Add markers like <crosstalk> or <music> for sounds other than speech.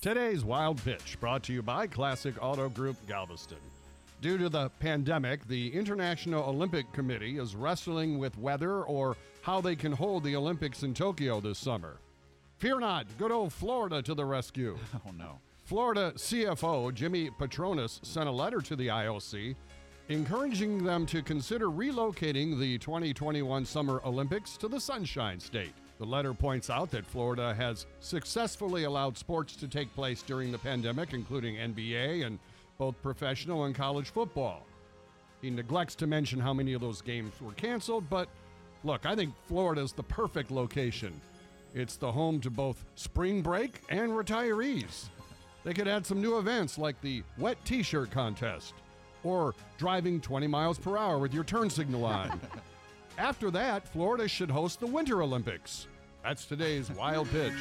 Today's Wild Pitch brought to you by Classic Auto Group Galveston. Due to the pandemic, the International Olympic Committee is wrestling with whether or how they can hold the Olympics in Tokyo this summer. Fear not, good old Florida to the rescue. <laughs> Oh, no. Florida CFO Jimmy Patronis sent a letter to the IOC encouraging them to consider relocating the 2021 Summer Olympics to the Sunshine State. The letter points out that Florida has successfully allowed sports to take place during the pandemic, including NBA and both professional and college football. He neglects to mention how many of those games were canceled, but look, I think Florida is the perfect location. It's the home to both spring break and retirees. They could add some new events like the wet t shirt contest or driving 20 miles per hour with your turn signal on. <laughs> After that, Florida should host the Winter Olympics. That's today's wild pitch.